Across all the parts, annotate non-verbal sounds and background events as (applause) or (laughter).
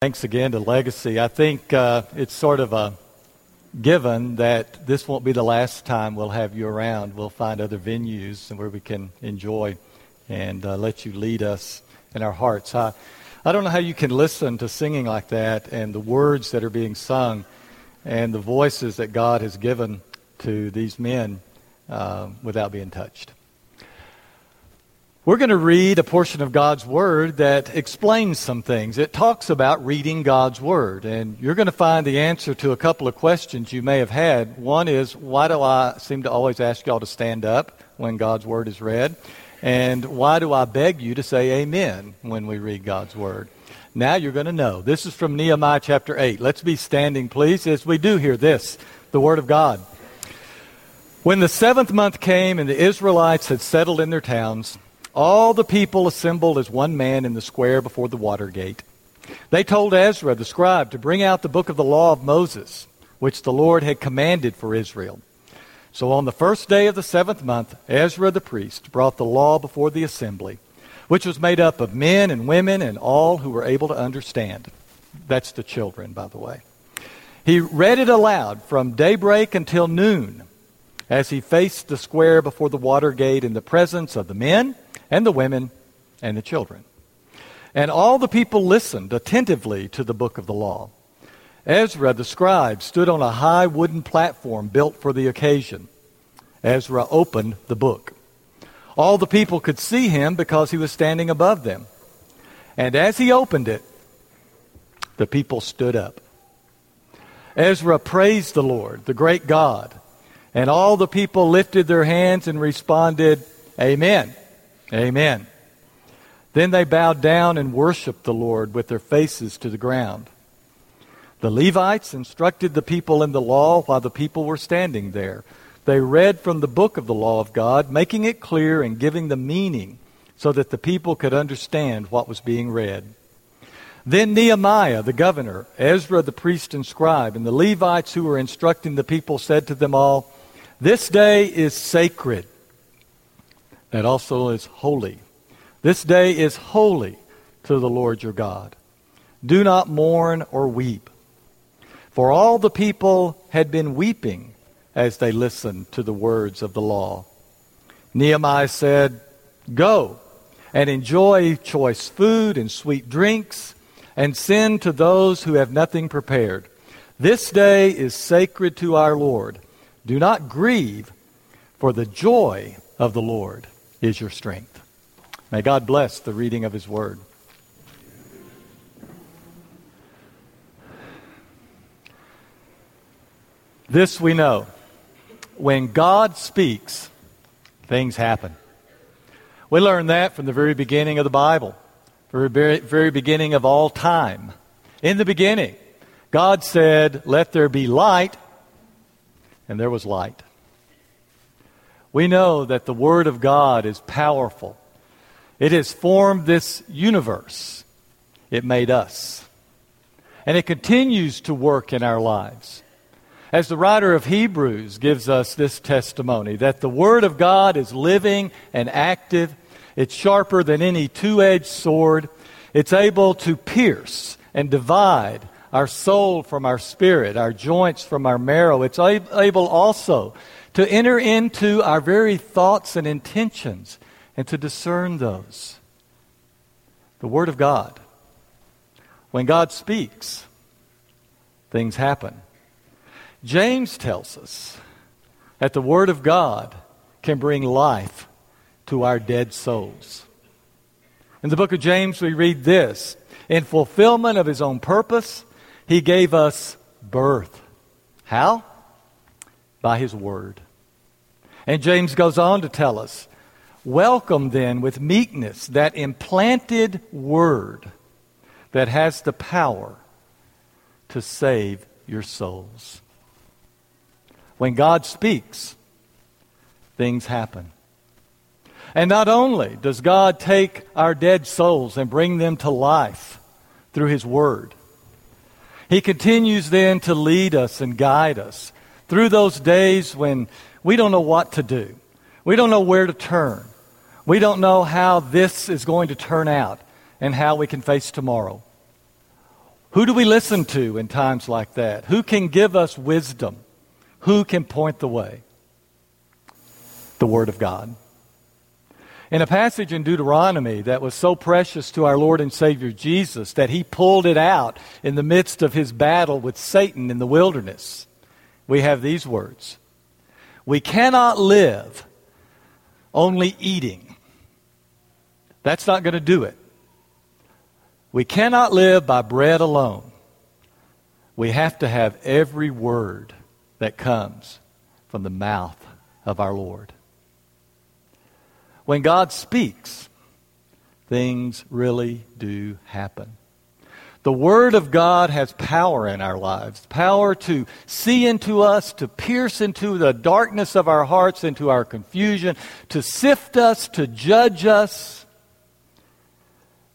Thanks again to Legacy. I think uh, it's sort of a given that this won't be the last time we'll have you around. We'll find other venues where we can enjoy and uh, let you lead us in our hearts. I, I don't know how you can listen to singing like that and the words that are being sung and the voices that God has given to these men uh, without being touched. We're going to read a portion of God's Word that explains some things. It talks about reading God's Word, and you're going to find the answer to a couple of questions you may have had. One is, why do I seem to always ask y'all to stand up when God's Word is read? And why do I beg you to say amen when we read God's Word? Now you're going to know. This is from Nehemiah chapter 8. Let's be standing, please, as we do hear this, the Word of God. When the seventh month came and the Israelites had settled in their towns, all the people assembled as one man in the square before the water gate. They told Ezra the scribe to bring out the book of the law of Moses, which the Lord had commanded for Israel. So on the first day of the seventh month, Ezra the priest brought the law before the assembly, which was made up of men and women and all who were able to understand. That's the children, by the way. He read it aloud from daybreak until noon as he faced the square before the water gate in the presence of the men and the women and the children. And all the people listened attentively to the book of the law. Ezra the scribe stood on a high wooden platform built for the occasion. Ezra opened the book. All the people could see him because he was standing above them. And as he opened it, the people stood up. Ezra praised the Lord, the great God, and all the people lifted their hands and responded, Amen. Amen. Then they bowed down and worshiped the Lord with their faces to the ground. The Levites instructed the people in the law while the people were standing there. They read from the book of the law of God, making it clear and giving the meaning so that the people could understand what was being read. Then Nehemiah, the governor, Ezra, the priest and scribe, and the Levites who were instructing the people said to them all, This day is sacred that also is holy. This day is holy to the Lord your God. Do not mourn or weep. For all the people had been weeping as they listened to the words of the law. Nehemiah said, Go and enjoy choice food and sweet drinks, and send to those who have nothing prepared. This day is sacred to our Lord. Do not grieve, for the joy of the Lord is your strength. May God bless the reading of His Word. This we know. When God speaks, things happen. We learn that from the very beginning of the Bible, very, very, very beginning of all time. In the beginning, God said, Let there be light, and there was light. We know that the Word of God is powerful. It has formed this universe, it made us. And it continues to work in our lives. As the writer of Hebrews gives us this testimony, that the Word of God is living and active, it's sharper than any two edged sword, it's able to pierce and divide our soul from our spirit, our joints from our marrow. It's able also to enter into our very thoughts and intentions and to discern those. The Word of God. When God speaks, things happen. James tells us that the Word of God can bring life to our dead souls. In the book of James, we read this In fulfillment of his own purpose, he gave us birth. How? By his Word. And James goes on to tell us welcome then with meekness that implanted word that has the power to save your souls. When God speaks, things happen. And not only does God take our dead souls and bring them to life through His Word, He continues then to lead us and guide us through those days when we don't know what to do. We don't know where to turn. We don't know how this is going to turn out and how we can face tomorrow. Who do we listen to in times like that? Who can give us wisdom? Who can point the way? The Word of God. In a passage in Deuteronomy that was so precious to our Lord and Savior Jesus that he pulled it out in the midst of his battle with Satan in the wilderness, we have these words We cannot live only eating. That's not going to do it. We cannot live by bread alone. We have to have every word that comes from the mouth of our Lord. When God speaks, things really do happen. The Word of God has power in our lives, power to see into us, to pierce into the darkness of our hearts, into our confusion, to sift us, to judge us,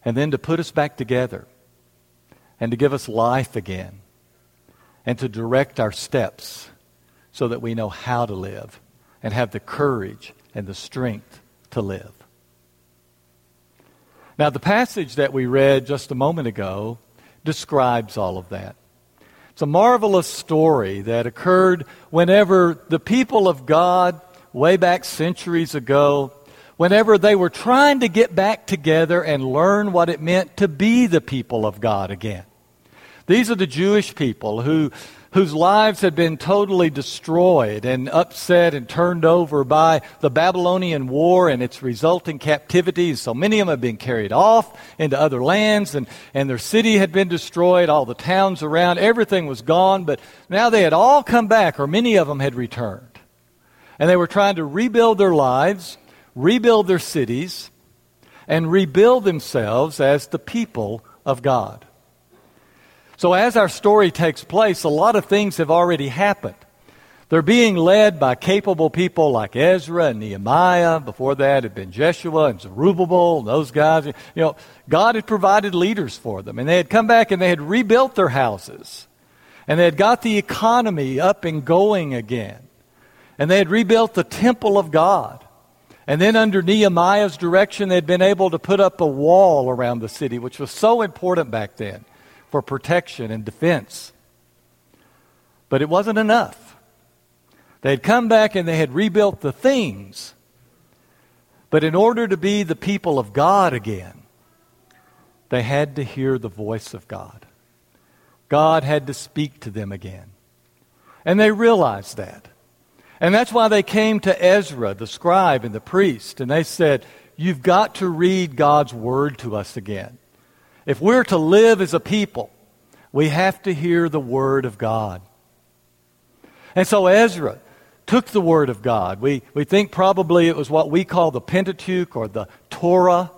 and then to put us back together and to give us life again and to direct our steps so that we know how to live and have the courage and the strength to live. Now, the passage that we read just a moment ago describes all of that. It's a marvelous story that occurred whenever the people of God, way back centuries ago, whenever they were trying to get back together and learn what it meant to be the people of God again. These are the Jewish people who whose lives had been totally destroyed and upset and turned over by the Babylonian War and its resulting captivity. So many of them had been carried off into other lands, and, and their city had been destroyed, all the towns around, everything was gone, but now they had all come back, or many of them had returned. And they were trying to rebuild their lives, rebuild their cities, and rebuild themselves as the people of God. So, as our story takes place, a lot of things have already happened. They're being led by capable people like Ezra and Nehemiah. Before that had been Jeshua and Zerubbabel and those guys. You know, God had provided leaders for them. And they had come back and they had rebuilt their houses. And they had got the economy up and going again. And they had rebuilt the temple of God. And then under Nehemiah's direction, they had been able to put up a wall around the city, which was so important back then for protection and defense. But it wasn't enough. They had come back and they had rebuilt the things. But in order to be the people of God again, they had to hear the voice of God. God had to speak to them again. And they realized that. And that's why they came to Ezra, the scribe and the priest, and they said, You've got to read God's word to us again. If we're to live as a people, we have to hear the Word of God. And so Ezra took the Word of God. We, we think probably it was what we call the Pentateuch or the Torah,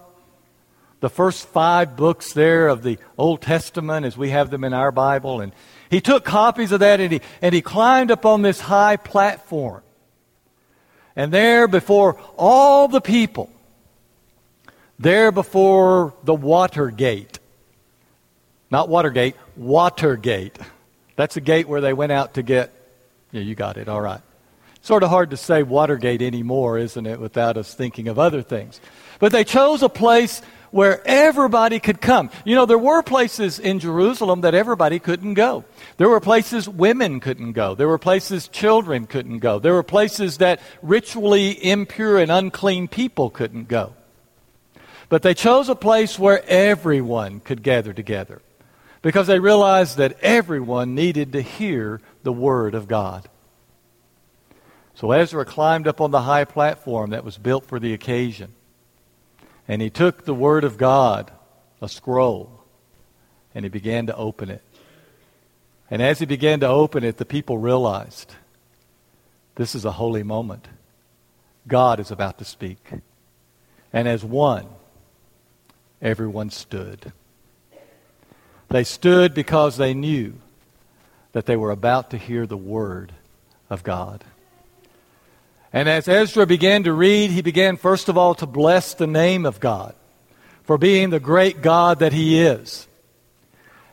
the first five books there of the Old Testament as we have them in our Bible. And he took copies of that and he, and he climbed up on this high platform. And there before all the people, there before the Watergate. Not Watergate, Watergate. That's a gate where they went out to get. Yeah, you got it. All right. Sort of hard to say Watergate anymore, isn't it, without us thinking of other things. But they chose a place where everybody could come. You know, there were places in Jerusalem that everybody couldn't go. There were places women couldn't go. There were places children couldn't go. There were places that ritually impure and unclean people couldn't go. But they chose a place where everyone could gather together because they realized that everyone needed to hear the Word of God. So Ezra climbed up on the high platform that was built for the occasion, and he took the Word of God, a scroll, and he began to open it. And as he began to open it, the people realized this is a holy moment. God is about to speak. And as one, everyone stood. They stood because they knew that they were about to hear the word of God. And as Ezra began to read, he began first of all to bless the name of God for being the great God that he is.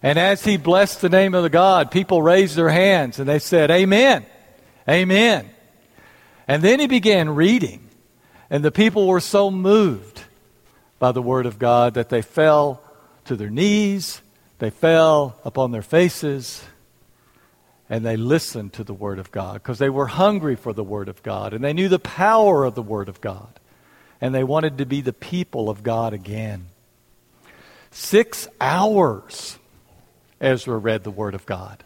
And as he blessed the name of the God, people raised their hands and they said, Amen. Amen. And then he began reading. And the people were so moved by the word of God that they fell to their knees they fell upon their faces and they listened to the Word of God because they were hungry for the Word of God and they knew the power of the Word of God and they wanted to be the people of God again. Six hours Ezra read the Word of God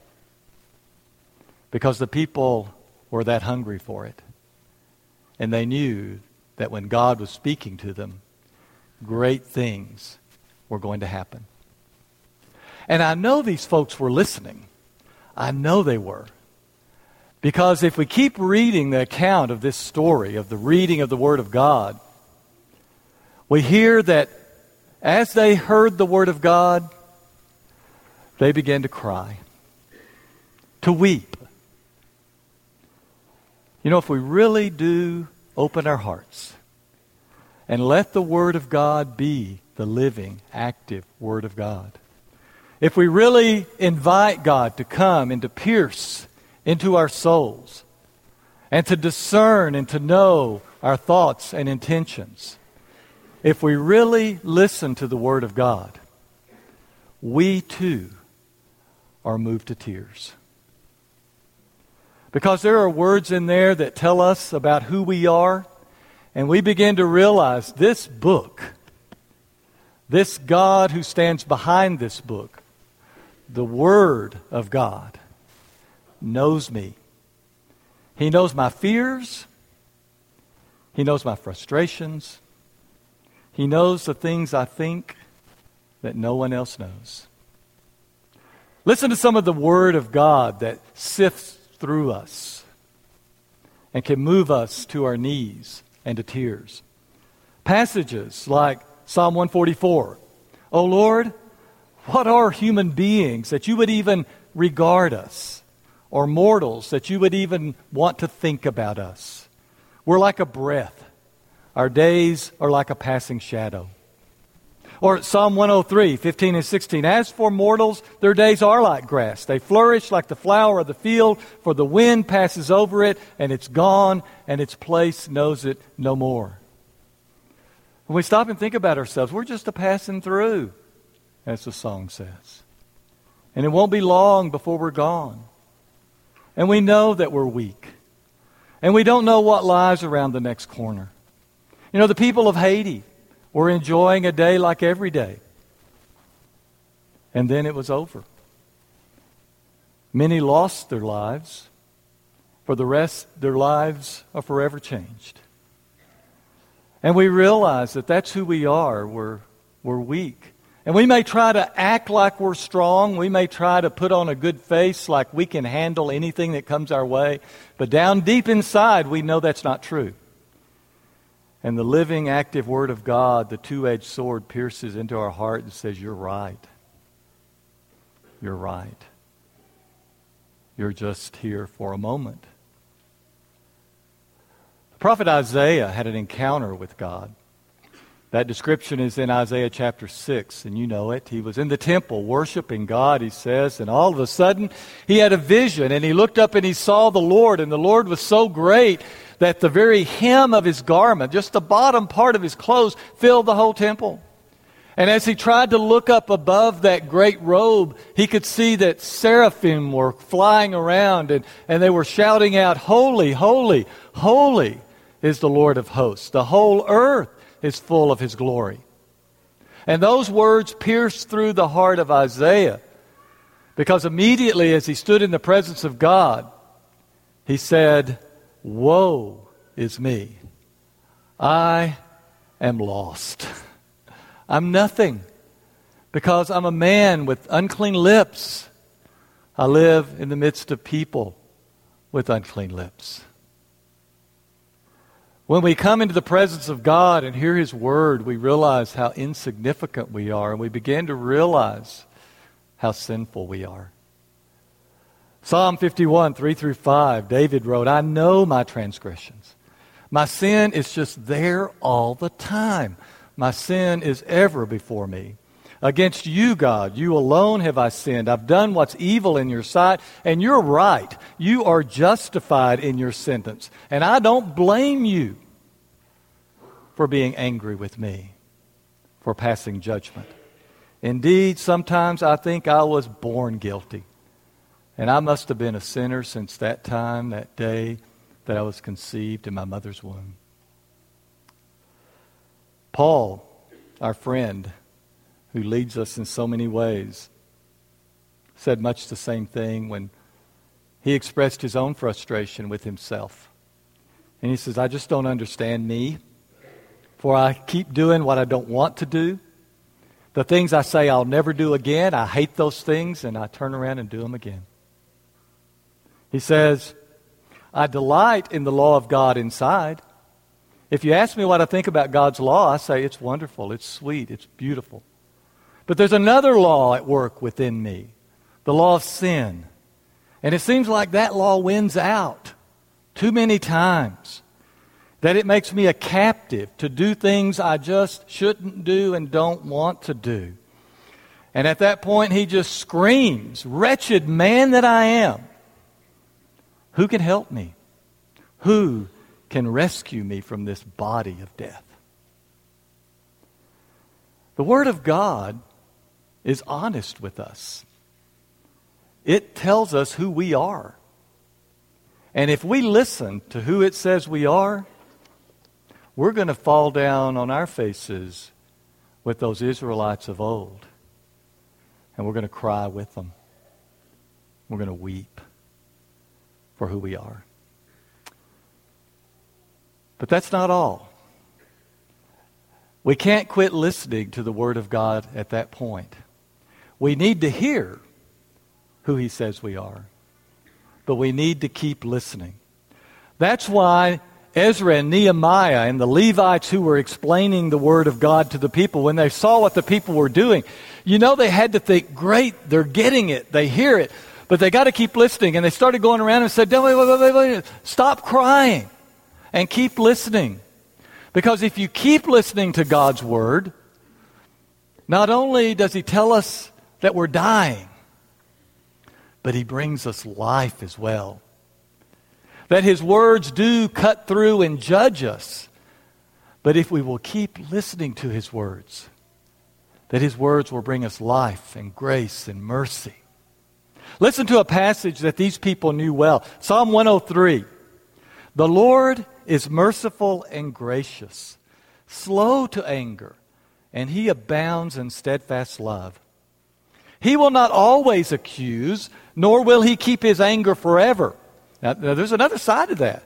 because the people were that hungry for it. And they knew that when God was speaking to them, great things were going to happen. And I know these folks were listening. I know they were. Because if we keep reading the account of this story, of the reading of the Word of God, we hear that as they heard the Word of God, they began to cry, to weep. You know, if we really do open our hearts and let the Word of God be the living, active Word of God. If we really invite God to come and to pierce into our souls and to discern and to know our thoughts and intentions, if we really listen to the Word of God, we too are moved to tears. Because there are words in there that tell us about who we are, and we begin to realize this book, this God who stands behind this book, the Word of God, knows me. He knows my fears. He knows my frustrations. He knows the things I think that no one else knows. Listen to some of the Word of God that sifts through us and can move us to our knees and to tears. Passages like Psalm 144 O Lord, what are human beings that you would even regard us, or mortals that you would even want to think about us? We're like a breath, our days are like a passing shadow. Or Psalm 103, 15 and 16. As for mortals, their days are like grass. They flourish like the flower of the field, for the wind passes over it, and it's gone, and its place knows it no more. When we stop and think about ourselves, we're just a passing through, as the song says. And it won't be long before we're gone. And we know that we're weak. And we don't know what lies around the next corner. You know, the people of Haiti, were enjoying a day like every day. And then it was over. Many lost their lives. For the rest, their lives are forever changed. And we realize that that's who we are. We're, we're weak. And we may try to act like we're strong. We may try to put on a good face like we can handle anything that comes our way. But down deep inside, we know that's not true. And the living, active Word of God, the two edged sword, pierces into our heart and says, You're right. You're right. You're just here for a moment. The prophet Isaiah had an encounter with God. That description is in Isaiah chapter 6, and you know it. He was in the temple worshiping God, he says, and all of a sudden he had a vision, and he looked up and he saw the Lord, and the Lord was so great that the very hem of his garment, just the bottom part of his clothes, filled the whole temple. And as he tried to look up above that great robe, he could see that seraphim were flying around and, and they were shouting out, Holy, holy, holy is the Lord of hosts. The whole earth is full of his glory. And those words pierced through the heart of Isaiah because immediately as he stood in the presence of God, he said, Woe is me. I am lost. (laughs) I'm nothing because I'm a man with unclean lips. I live in the midst of people with unclean lips. When we come into the presence of God and hear His Word, we realize how insignificant we are, and we begin to realize how sinful we are. Psalm 51, 3 through 5, David wrote, I know my transgressions. My sin is just there all the time. My sin is ever before me. Against you, God, you alone have I sinned. I've done what's evil in your sight, and you're right. You are justified in your sentence. And I don't blame you for being angry with me, for passing judgment Indeed, sometimes I think I was born guilty. And I must have been a sinner since that time, that day that I was conceived in my mother's womb. Paul, our friend, who leads us in so many ways, said much the same thing when he expressed his own frustration with himself. And he says, I just don't understand me, for I keep doing what I don't want to do. The things I say I'll never do again, I hate those things, and I turn around and do them again. He says, I delight in the law of God inside. If you ask me what I think about God's law, I say it's wonderful, it's sweet, it's beautiful. But there's another law at work within me the law of sin. And it seems like that law wins out too many times. That it makes me a captive to do things I just shouldn't do and don't want to do. And at that point, he just screams, Wretched man that I am. Who can help me? Who can rescue me from this body of death? The Word of God is honest with us. It tells us who we are. And if we listen to who it says we are, we're going to fall down on our faces with those Israelites of old. And we're going to cry with them. We're going to weep for who we are. But that's not all. We can't quit listening to the Word of God at that point. We need to hear who He says we are, but we need to keep listening. That's why Ezra and Nehemiah and the Levites who were explaining the Word of God to the people, when they saw what the people were doing, you know they had to think, great, they're getting it, they hear it, but they got to keep listening. And they started going around and said, wait, wait, wait, wait, stop crying and keep listening. Because if you keep listening to God's Word, not only does He tell us that we're dying, but He brings us life as well. That His words do cut through and judge us. But if we will keep listening to His words, that His words will bring us life and grace and mercy. Listen to a passage that these people knew well Psalm 103. The Lord is merciful and gracious, slow to anger, and he abounds in steadfast love. He will not always accuse, nor will he keep his anger forever. Now, now, there's another side to that.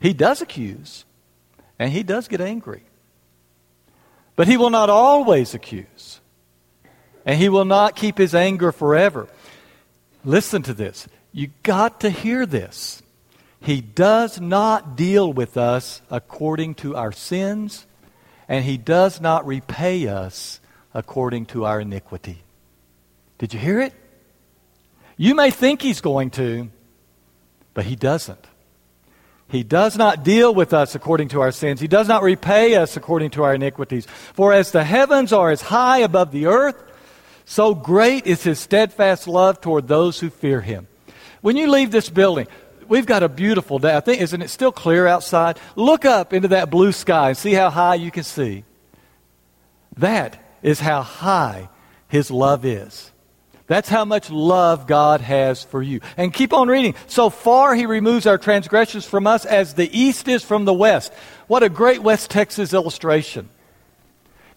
He does accuse, and he does get angry. But he will not always accuse, and he will not keep his anger forever. Listen to this. You got to hear this. He does not deal with us according to our sins, and he does not repay us according to our iniquity. Did you hear it? You may think he's going to, but he doesn't. He does not deal with us according to our sins. He does not repay us according to our iniquities. For as the heavens are as high above the earth, so great is his steadfast love toward those who fear him. When you leave this building, we've got a beautiful day. I think, isn't it still clear outside? Look up into that blue sky and see how high you can see. That is how high his love is. That's how much love God has for you. And keep on reading. So far he removes our transgressions from us as the east is from the west. What a great West Texas illustration.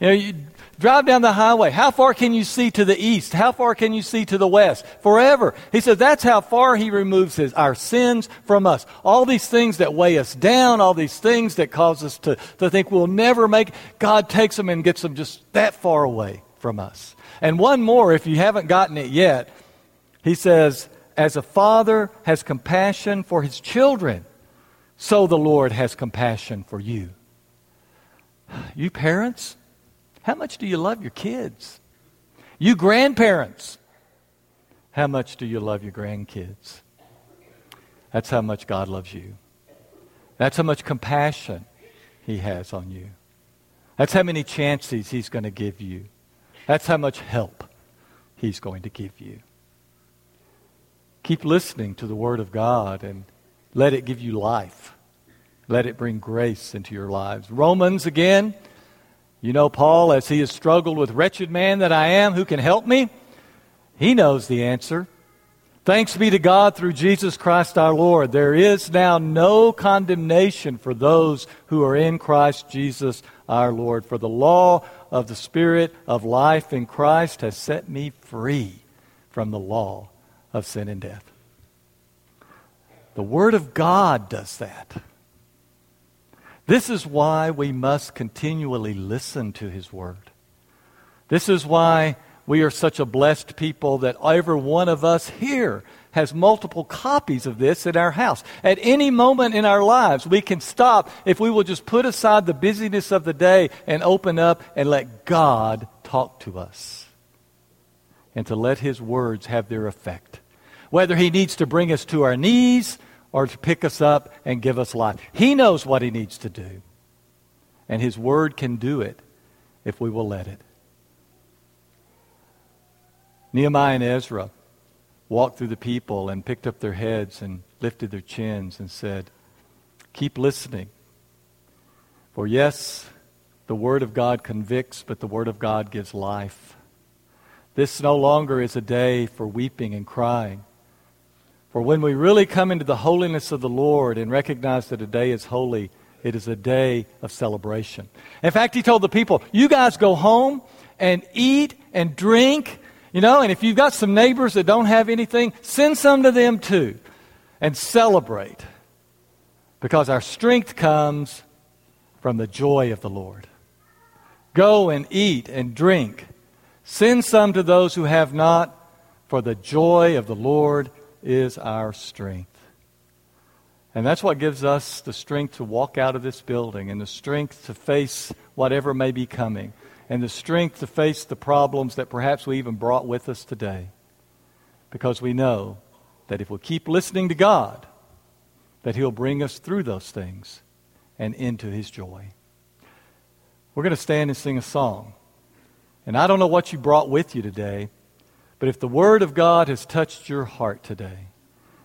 You know, you, Drive down the highway. How far can you see to the east? How far can you see to the west? Forever. He says that's how far he removes his, our sins from us. All these things that weigh us down, all these things that cause us to, to think we'll never make, God takes them and gets them just that far away from us. And one more, if you haven't gotten it yet, he says, as a father has compassion for his children, so the Lord has compassion for you. You parents, how much do you love your kids? You grandparents, how much do you love your grandkids? That's how much God loves you. That's how much compassion He has on you. That's how many chances He's going to give you. That's how much help He's going to give you. Keep listening to the Word of God and let it give you life. Let it bring grace into your lives. Romans, again, You know, Paul, as he has struggled with wretched man that I am, who can help me? He knows the answer. Thanks be to God through Jesus Christ our Lord. There is now no condemnation for those who are in Christ Jesus our Lord. For the law of the Spirit of life in Christ has set me free from the law of sin and death. The Word of God does that. This is why we must continually listen to His Word. This is why we are such a blessed people that every one of us here has multiple copies of this in our house. At any moment in our lives, we can stop if we will just put aside the busyness of the day and open up and let God talk to us. And to let His words have their effect. Whether He needs to bring us to our knees or to pick us up and give us life, He knows what He needs to do. And His Word can do it if we will let it. Nehemiah and Ezra walked through the people and picked up their heads and lifted their chins and said, Keep listening. For yes, the Word of God convicts, but the Word of God gives life. This no longer is a day for weeping and crying. For when we really come into the holiness of the Lord and recognize that a day is holy, it is a day of celebration. In fact, he told the people, You guys go home and eat and drink you know, and if you've got some neighbors that don't have anything, send some to them too and celebrate because our strength comes from the joy of the Lord. Go and eat and drink. Send some to those who have not, for the joy of the Lord is our strength. And that's what gives us the strength to walk out of this building and the strength to face whatever may be coming and the strength to face the problems that perhaps we even brought with us today. Because we know that if we keep listening to God, that He'll bring us through those things and into His joy. We're going to stand and sing a song. And I don't know what you brought with you today, but if the Word of God has touched your heart today,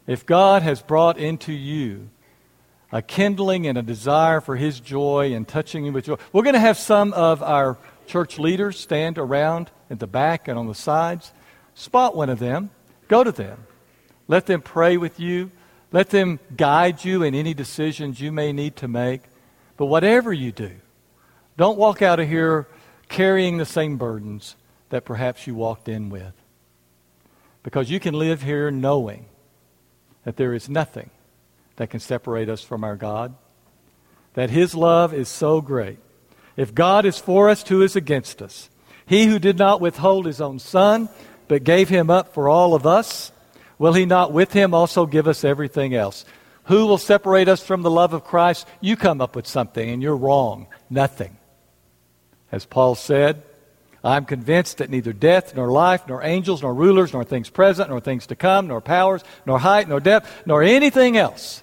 if God has brought into you a kindling and a desire for His joy and touching you with joy, we're going to have some of our church leaders stand around at the back and on the sides. Spot one of them, go to them. Let them pray with you. Let them guide you in any decisions you may need to make. But whatever you do, don't walk out of here carrying the same burdens that perhaps you walked in with. Because you can live here knowing that there is nothing that can separate us from our God, that His love is so great if God is for us, who is against us? He who did not withhold his own son, but gave him up for all of us, will he not with him also give us everything else? Who will separate us from the love of Christ? You come up with something, and you're wrong. Nothing. As Paul said, I'm convinced that neither death, nor life, nor angels, nor rulers, nor things present, nor things to come, nor powers, nor height, nor depth, nor anything else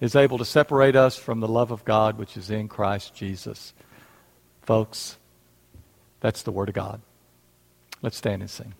is able to separate us from the love of God which is in Christ Jesus. Folks, that's the Word of God. Let's stand and sing.